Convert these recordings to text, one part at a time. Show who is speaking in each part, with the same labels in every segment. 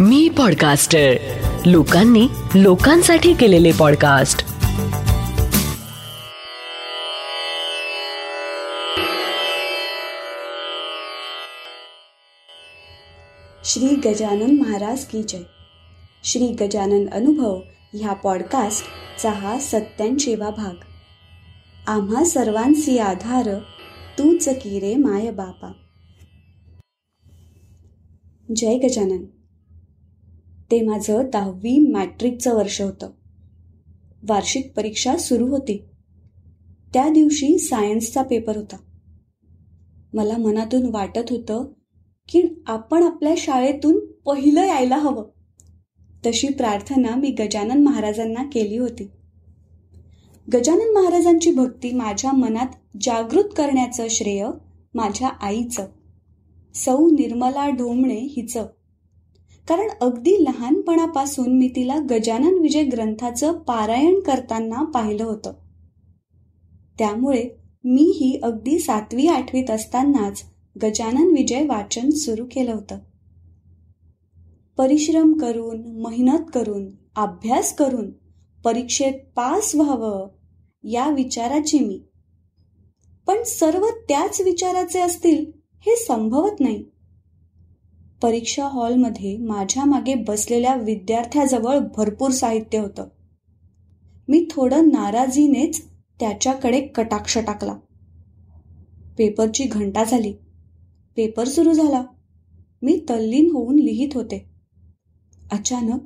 Speaker 1: मी podcaster लोकांनी लोकांसाठी केलेले पॉडकास्ट
Speaker 2: श्री गजानन महाराज की जय. श्री गजानन अनुभव ह्या पॉडकास्टचा हा सत्याऐंशीवा भाग. आम्हा सर्वांसी आधार तूच की रे माय बापा. जय गजानन. ते माझं दहावी मॅट्रिकचं वर्ष होतं. वार्षिक परीक्षा सुरू होती. त्या दिवशी सायन्सचा पेपर होता. मला मनातून वाटत होतं की आपण आपल्या शाळेतून पहिलं यायला हवं. तशी प्रार्थना मी गजानन महाराजांना केली होती. गजानन महाराजांची भक्ती माझ्या मनात जागृत करण्याचं श्रेय माझ्या आईचं. सौ निर्मला ढोमणे हिचं. कारण अगदी लहानपणापासून मी तिला गजानन विजय ग्रंथाचं पारायण करताना पाहिलं होतं. त्यामुळे मीही अगदी सातवी आठवीत असतानाच गजानन विजय वाचन सुरू केलं होतं. परिश्रम करून मेहनत करून अभ्यास करून परीक्षेत पास व्हावं या विचाराची मी. पण सर्व त्याच विचाराचे असतील हे संभवत नाही. परीक्षा हॉलमध्ये माझ्या मागे बसलेल्या विद्यार्थ्याजवळ भरपूर साहित्य होतं. मी थोडं नाराजीनेच त्याच्याकडे कटाक्ष टाकला. पेपरची घंटा झाली. पेपर सुरू झाला. मी तल्लीन होऊन लिहित होते. अचानक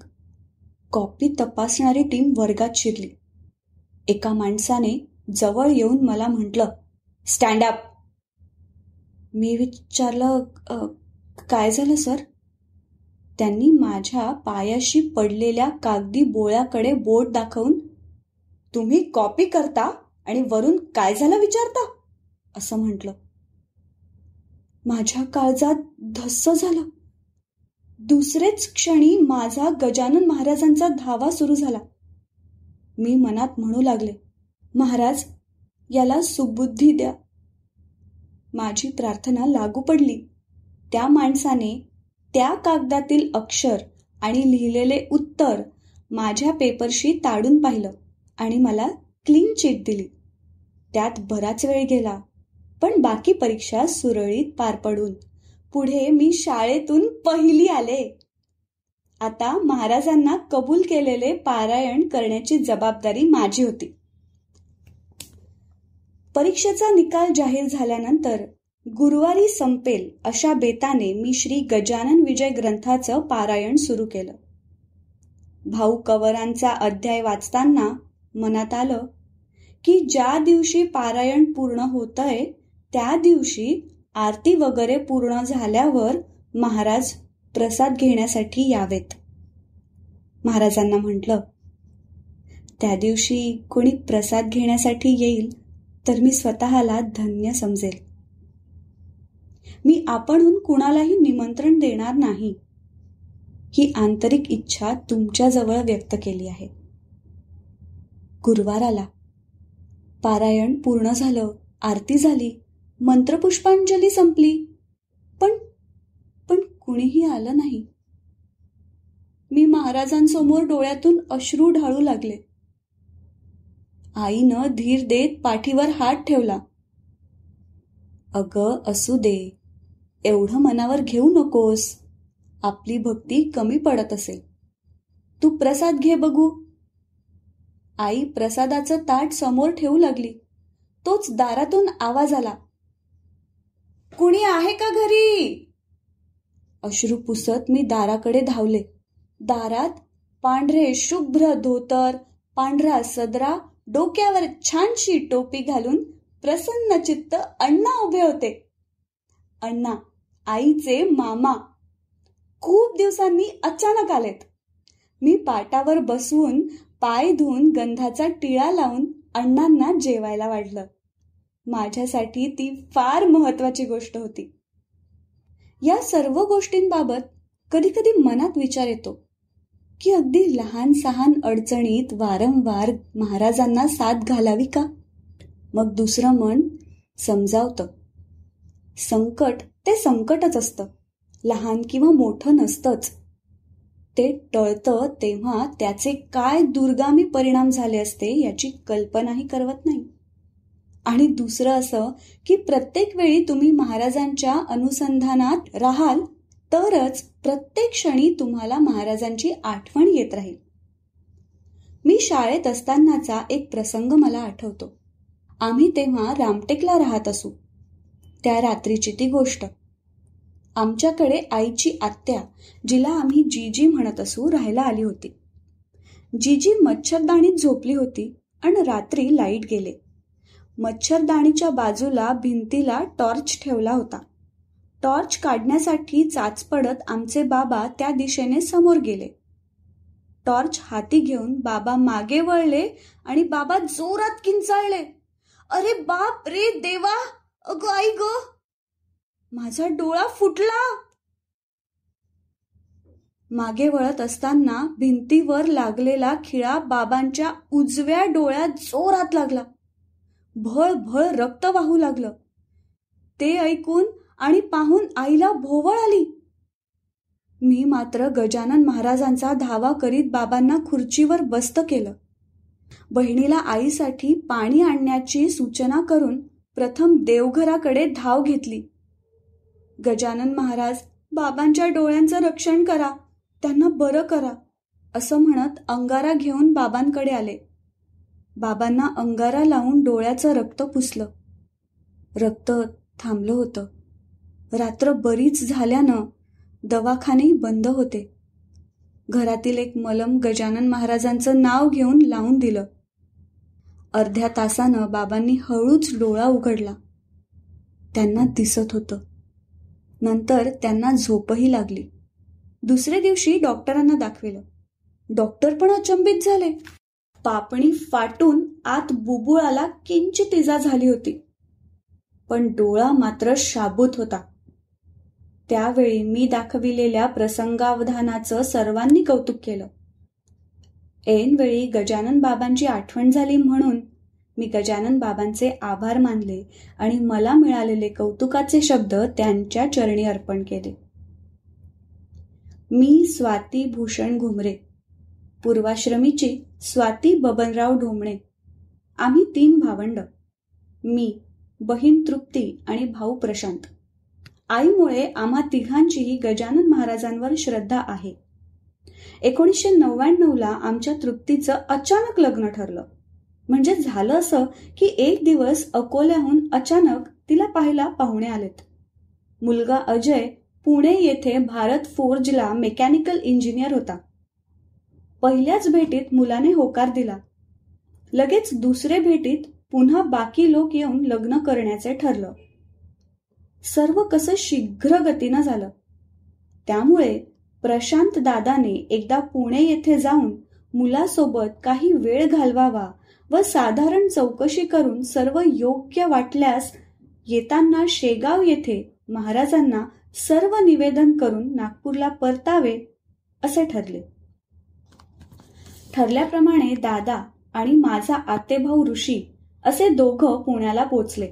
Speaker 2: कॉपी तपासणारी टीम वर्गात शिरली. एका माणसाने जवळ येऊन मला म्हटलं स्टँड अप मी विचारलं काय झालं सर? त्यांनी माझ्या पायाशी पडलेल्या कागदी बोळ्याकडे बोट दाखवून तुम्ही कॉपी करता आणि वरून काय झालं विचारता? असं म्हटलं. माझ्या काळजात धस्स झालं. दुसरेच क्षणी माझा गजानन महाराजांचा धावा सुरू झाला. मी मनात म्हणू लागले महाराज याला सुबुद्धी द्या. माझी प्रार्थना लागू पडली. त्या माणसाने त्या कागदातील अक्षर आणि लिहिलेले उत्तर माझ्या पेपरशी ताडून पाहिलं आणि मला क्लीन चिट दिली. त्यात बराच वेळ गेला पण बाकी परीक्षा सुरळीत पार पडून पुढे मी शाळेतून पहिली आले. आता महाराजांना कबूल केलेले पारायण करण्याची जबाबदारी माझी होती. परीक्षेचा निकाल जाहीर झाल्यानंतर गुरुवारी संपेल अशा बेताने मी श्री गजानन विजय ग्रंथाचं पारायण सुरू केलं. भाऊ कवरांचा अध्याय वाचताना मनात आलं की ज्या दिवशी पारायण पूर्ण होतंय त्या दिवशी आरती वगैरे पूर्ण झाल्यावर महाराज प्रसाद घेण्यासाठी यावेत. महाराजांना म्हटलं त्या दिवशी कोणी प्रसाद घेण्यासाठी येईल तर मी स्वतःला धन्य समजेल. मी आपणहून कुणालाही निमंत्रण देणार नाही. ही आंतरिक इच्छा तुमच्याजवळ व्यक्त केली आहे. गुरुवार आला पारायण पूर्ण झालं आरती झाली मंत्रपुष्पांजली संपली पण पण कुणीही आलं नाही. मी महाराजांसमोर डोळ्यातून अश्रू ढाळू लागले. आईनं धीर देत पाठीवर हात ठेवला. अग असू दे. एवढं मनावर घेऊ नकोस. आपली भक्ती कमी पडत असेल. तू प्रसाद घे बघू. आई प्रसादाचं ताट समोर ठेवू लागली. तोच दारातून आवाज आला. कुणी आहे का घरी? अश्रू पुसत मी दाराकडे धावले. दारात पांढरे शुभ्र धोतर पांढरा सदरा डोक्यावर छानशी टोपी घालून प्रसन्न चित्त अण्णा उभे होते. अण्णा आईचे मामा. खूप दिवसांनी अचानक आलेत. मी पाटावर बसून पाय धुवून गंधाचा टिळा लावून अण्णांना जेवायला वाढलं. माझ्यासाठी ती फार महत्वाची गोष्ट होती. या सर्व गोष्टींबाबत कधी कधी मनात विचार येतो की अगदी लहान सहान अडचणीत वारंवार महाराजांना साथ घालावी का? मग दुसरं मन समजावतं. संकट ते संकटच असतं. लहान किंवा मोठं नसतंच. ते टळतं तेव्हा त्याचे काय दुर्गामी परिणाम झाले असते याची कल्पनाही करवत नाही. आणि दुसरं असं की प्रत्येक वेळी तुम्ही महाराजांच्या अनुसंधानात राहाल तरच प्रत्येक क्षणी तुम्हाला महाराजांची आठवण येत राहील. मी शाळेत असतानाचा एक प्रसंग मला आठवतो. आम्ही तेव्हा रामटेकला राहत असू. त्या रात्रीची ती गोष्ट. आमच्याकडे आईची आत्या जिला आम्ही जीजी म्हणत असू राहायला आली होती. जीजी मच्छरदाणीत झोपली होती आणि रात्री लाइट गेले. मच्छरदाणीच्या बाजूला भिंतीला टॉर्च ठेवला होता. टॉर्च काढण्यासाठी चाच पडत आमचे बाबा त्या दिशेने समोर गेले. टॉर्च हाती घेऊन बाबा मागे वळले आणि बाबा जोरात किंचाळले. अरे बाप रे देवा! अगं आई ग! माझा डोळा फुटला. मागे वळत असताना भिंतीवर लागलेला खिळा बाबांच्या उजव्या डोळ्यात जोरात लागला. भळ भळ रक्त वाहू लागलं. ते ऐकून आणि पाहून आईला भोवळ आली. मी मात्र गजानन महाराजांचा धावा करीत बाबांना खुर्चीवर बस्त केलं. बहिणीला आईसाठी पाणी आणण्याची सूचना करून प्रथम देवघराकडे धाव घेतली. गजानन महाराज बाबांच्या डोळ्यांचं रक्षण करा त्यांना बरं करा असं म्हणत अंगारा घेऊन बाबांकडे आले. बाबांना अंगारा लावून डोळ्याचं रक्त पुसलं. रक्त थांबलं होतं. रात्र बरीच झाल्यानं दवाखानेही बंद होते. घरातील एक मलम गजानन महाराजांचं नाव घेऊन लावून दिलं. अर्ध्या तासानं बाबांनी हळूच डोळा उघडला. त्यांना दिसत होतं. नंतर त्यांना झोपही लागली. दुसऱ्या दिवशी डॉक्टरांना दाखविलं. डॉक्टर पण अचंबित झाले. पापणी फाटून आत बुबुळाला किंचित इजा झाली होती. पण डोळा मात्र शाबूत होता. त्यावेळी मी दाखविलेल्या प्रसंगावधानाचं सर्वांनी कौतुक केलं. ऐनवेळी गजानन बाबांची आठवण झाली म्हणून मी गजानन बाबांचे आभार मानले आणि मला मिळालेले कौतुकाचे शब्द त्यांच्या चरणी अर्पण केले. मी स्वाती भूषण घुमरे पूर्वाश्रमीची स्वाती बबनराव ढोमणे आम्ही तीन भावंड मी बहीण तृप्ती आणि भाऊ प्रशांत. आईमुळे आम्हा तिघांचीही गजानन महाराजांवर श्रद्धा आहे. एकोणीसशे नव्याण्णवला आमच्या तृप्तीचं अचानक लग्न ठरलं. म्हणजे झालं असं की एक दिवस अकोल्याहून अचानक तिला पाहायला पाहुणे आलेत. मुलगा अजय पुणे येथे भारत फोर्जला मेकॅनिकल इंजिनियर होता. पहिल्याच भेटीत मुलाने होकार दिला. लगेच दुसरे भेटीत पुन्हा बाकी लोक येऊन लग्न करण्याचे ठरलं. सर्व कसं शीघ्र गतीनं झालं. त्यामुळे प्रशांत दादाने एकदा पुणे येथे जाऊन मुलासोबत काही वेळ घालवावा व साधारण चौकशी करून सर्व योग्य वाटल्यास येताना शेगाव येथे महाराजांना सर्व निवेदन करून नागपूरला परतावे असे ठरले. ठरल्याप्रमाणे दादा आणि माझा आतेभाऊ ऋषी असे दोघं पुण्याला पोचले.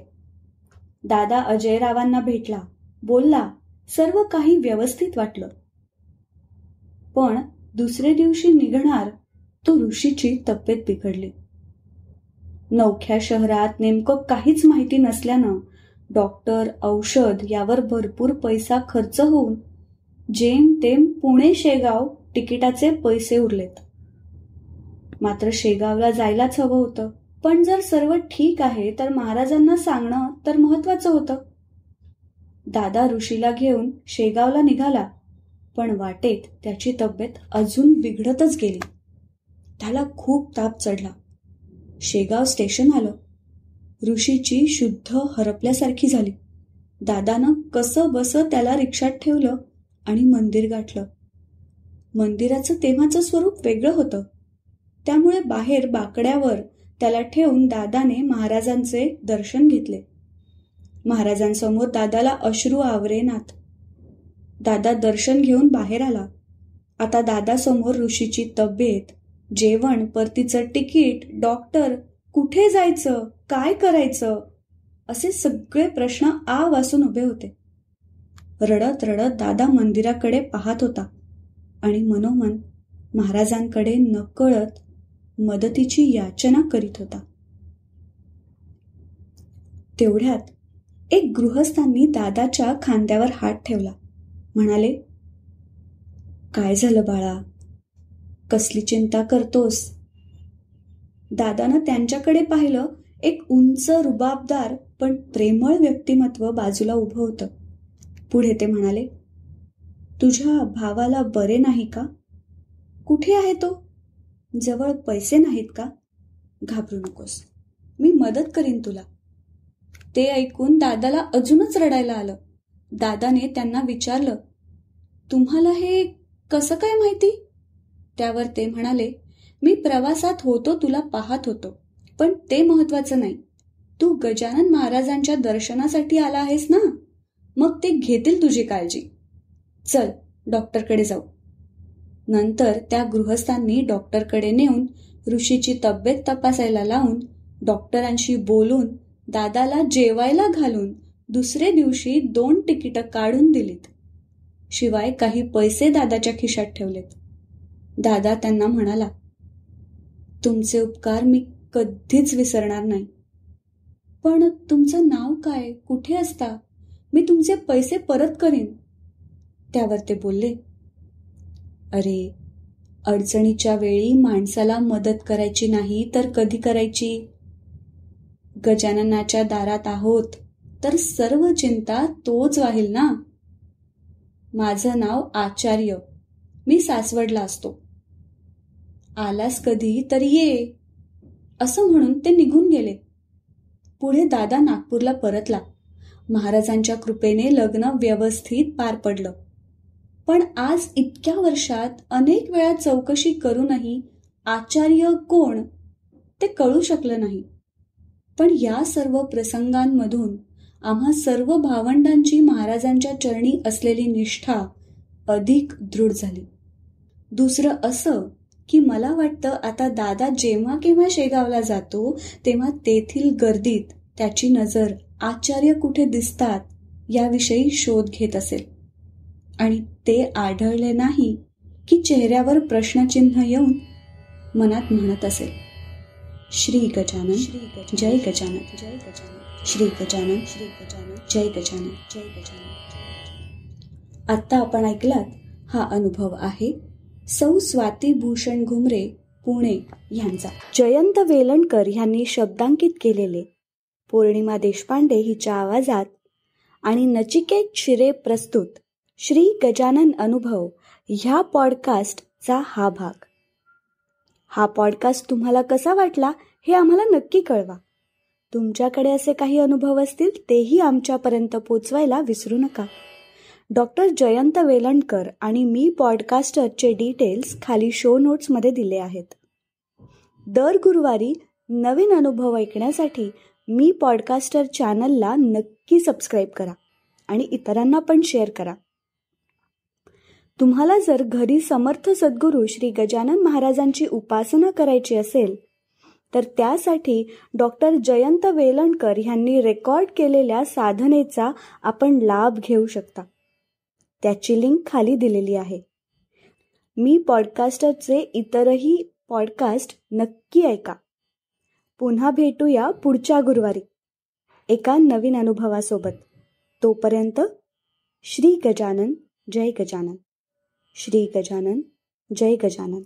Speaker 2: दादा अजयरावांना भेटला बोलला सर्व काही व्यवस्थित वाटलं. पण दुसरे दिवशी निघणार तो ऋषीची तब्येत बिघडली. नवख्या शहरात नेमकं काहीच माहिती नसल्यानं डॉक्टर औषध यावर भरपूर पैसा खर्च होऊन जेम तेम पुणे शेगाव तिकिटाचे पैसे उरलेत. मात्र शेगावला जायलाच हवं होतं. पण जर सर्व ठीक आहे तर महाराजांना सांगणं तर महत्वाचं होतं. दादा ऋषीला घेऊन शेगावला निघाला पण वाटेत त्याची तब्येत अजून बिघडतच गेली. त्याला खूप ताप चढला. शेगाव स्टेशन आलं. ऋषीची शुद्ध हरपल्यासारखी झाली. दादानं कसं बस त्याला रिक्षात ठेवलं आणि मंदिर गाठलं. मंदिराचं तेव्हाचं स्वरूप वेगळं होतं. त्यामुळे बाहेर बाकड्यावर त्याला ठेवून दादाने महाराजांचे दर्शन घेतले. महाराजांसमोर दादाला अश्रू आवरेनात दादा दर्शन घेऊन बाहेर आला. आता दादासमोर ऋषीची तब्येत जेवण परतीचं तिकीट डॉक्टर कुठे जायचं काय करायचं असे सगळे प्रश्न आ वासून उभे होते. रडत रडत दादा मंदिराकडे पाहत होता आणि मनोमन महाराजांकडे नकळत मदतीची याचना करीत होता. तेवढ्यात एक गृहस्थांनी दादाच्या खांद्यावर हात ठेवला. म्हणाले काय झालं बाळा? कसली चिंता करतोस? दादानं त्यांच्याकडे पाहिलं एक उंच रुबाबदार पण प्रेमळ व्यक्तिमत्व बाजूला उभं होतं. पुढे ते म्हणाले तुझ्या भावाला बरे नाही का? कुठे आहे तो? जवळ पैसे नाहीत का? घाबरू नकोस मी मदत करीन तुला. ते ऐकून दादाला अजूनच रडायला आलं. दादाने त्यांना विचारलं तुम्हाला हे कसं काय माहिती? त्यावर ते म्हणाले मी प्रवासात होतो तुला पाहत होतो पण ते महत्वाचं नाही. तू गजानन महाराजांच्या दर्शनासाठी आला आहेस ना? मग ते घेतील तुझी काळजी. चल डॉक्टरकडे जाऊ. नंतर त्या गृहस्थांनी डॉक्टरकडे नेऊन ऋषीची तब्येत तपासायला लावून डॉक्टरांशी बोलून दादाला जेवायला घालून दुसरे दिवशी दोन तिकीटं काढून दिलीत. शिवाय काही पैसे दादाच्या खिशात ठेवलेत. दादा त्यांना म्हणाला तुमचे उपकार मी कधीच विसरणार नाही. पण तुमचं नाव काय? कुठे असता? मी तुमचे पैसे परत करीन. त्यावर ते बोलले अरे अडचणीच्या वेळी माणसाला मदत करायची नाही तर कधी करायची? गजाननाच्या दारात आहोत तर सर्व चिंता तोच वाहील ना? माझं नाव आचार्य. मी सासवडला असतो. आलास कधी तर ये. असं म्हणून ते निघून गेले. पुढे दादा नागपूरला परतला. महाराजांच्या कृपेने लग्न व्यवस्थित पार पडलं. पण आज इतक्या वर्षात अनेक वेळा चौकशी करूनही आचार्य कोण ते कळू शकलं नाही. पण या सर्व प्रसंगांमधून आम्हा सर्व भावंडांची महाराजांच्या चरणी असलेली निष्ठा अधिक दृढ झाली. दुसरं असं की मला वाटतं आता दादा जेव्हा केव्हा शेगावला जातो तेव्हा तेथील गर्दीत त्याची नजर आचार्य कुठे दिसतात याविषयी शोध घेत असेल. आणि ते आढळले नाही की चेहऱ्यावर प्रश्नचिन्ह येऊन मनात म्हणत असेल. श्री गजानन जय गजानन जय गजानन श्री गजानन श्री गजानन जय गजानन जय गजानन. आत्ता आपण ऐकलात हा अनुभव आहे सौ स्वाती भूषण घुमरे पुणे यांचा. जयंत वेलणकर यांनी शब्दांकित केलेले. पौर्णिमा देशपांडे हिच्या आवाजात आणि नचिकेत शिरे प्रस्तुत श्री गजानन अनुभव ह्या पॉडकास्टचा हा भाग. हा पॉडकास्ट तुम्हाला कसा वाटला हे आम्हाला नक्की कळवा. तुमच्याकडे असे काही अनुभव असतील तेही आमच्यापर्यंत पोचवायला विसरू नका. डॉक्टर जयंत वेलणकर आणि मी पॉडकास्टरचे डिटेल्स खाली शो नोट्समध्ये दिले आहेत. दर गुरुवारी नवीन अनुभव ऐकण्यासाठी मी पॉडकास्टर चॅनलला नक्की सबस्क्राईब करा आणि इतरांना पण शेअर करा. तुम्हाला जर घरी समर्थ सद्गुरू श्री गजानन महाराजांची उपासना करायची असेल तर त्यासाठी डॉक्टर जयंत वेलणकर यांनी रेकॉर्ड केलेल्या साधनेचा आपण लाभ घेऊ शकता. त्याची लिंक खाली दिलेली आहे. मी पॉडकास्टरचे इतरही पॉडकास्ट नक्की ऐका. पुन्हा भेटूया पुढच्या गुरुवारी एका नवीन अनुभवासोबत. तोपर्यंत श्री गजानन जय गजानन. श्री गजानन जय गजानन.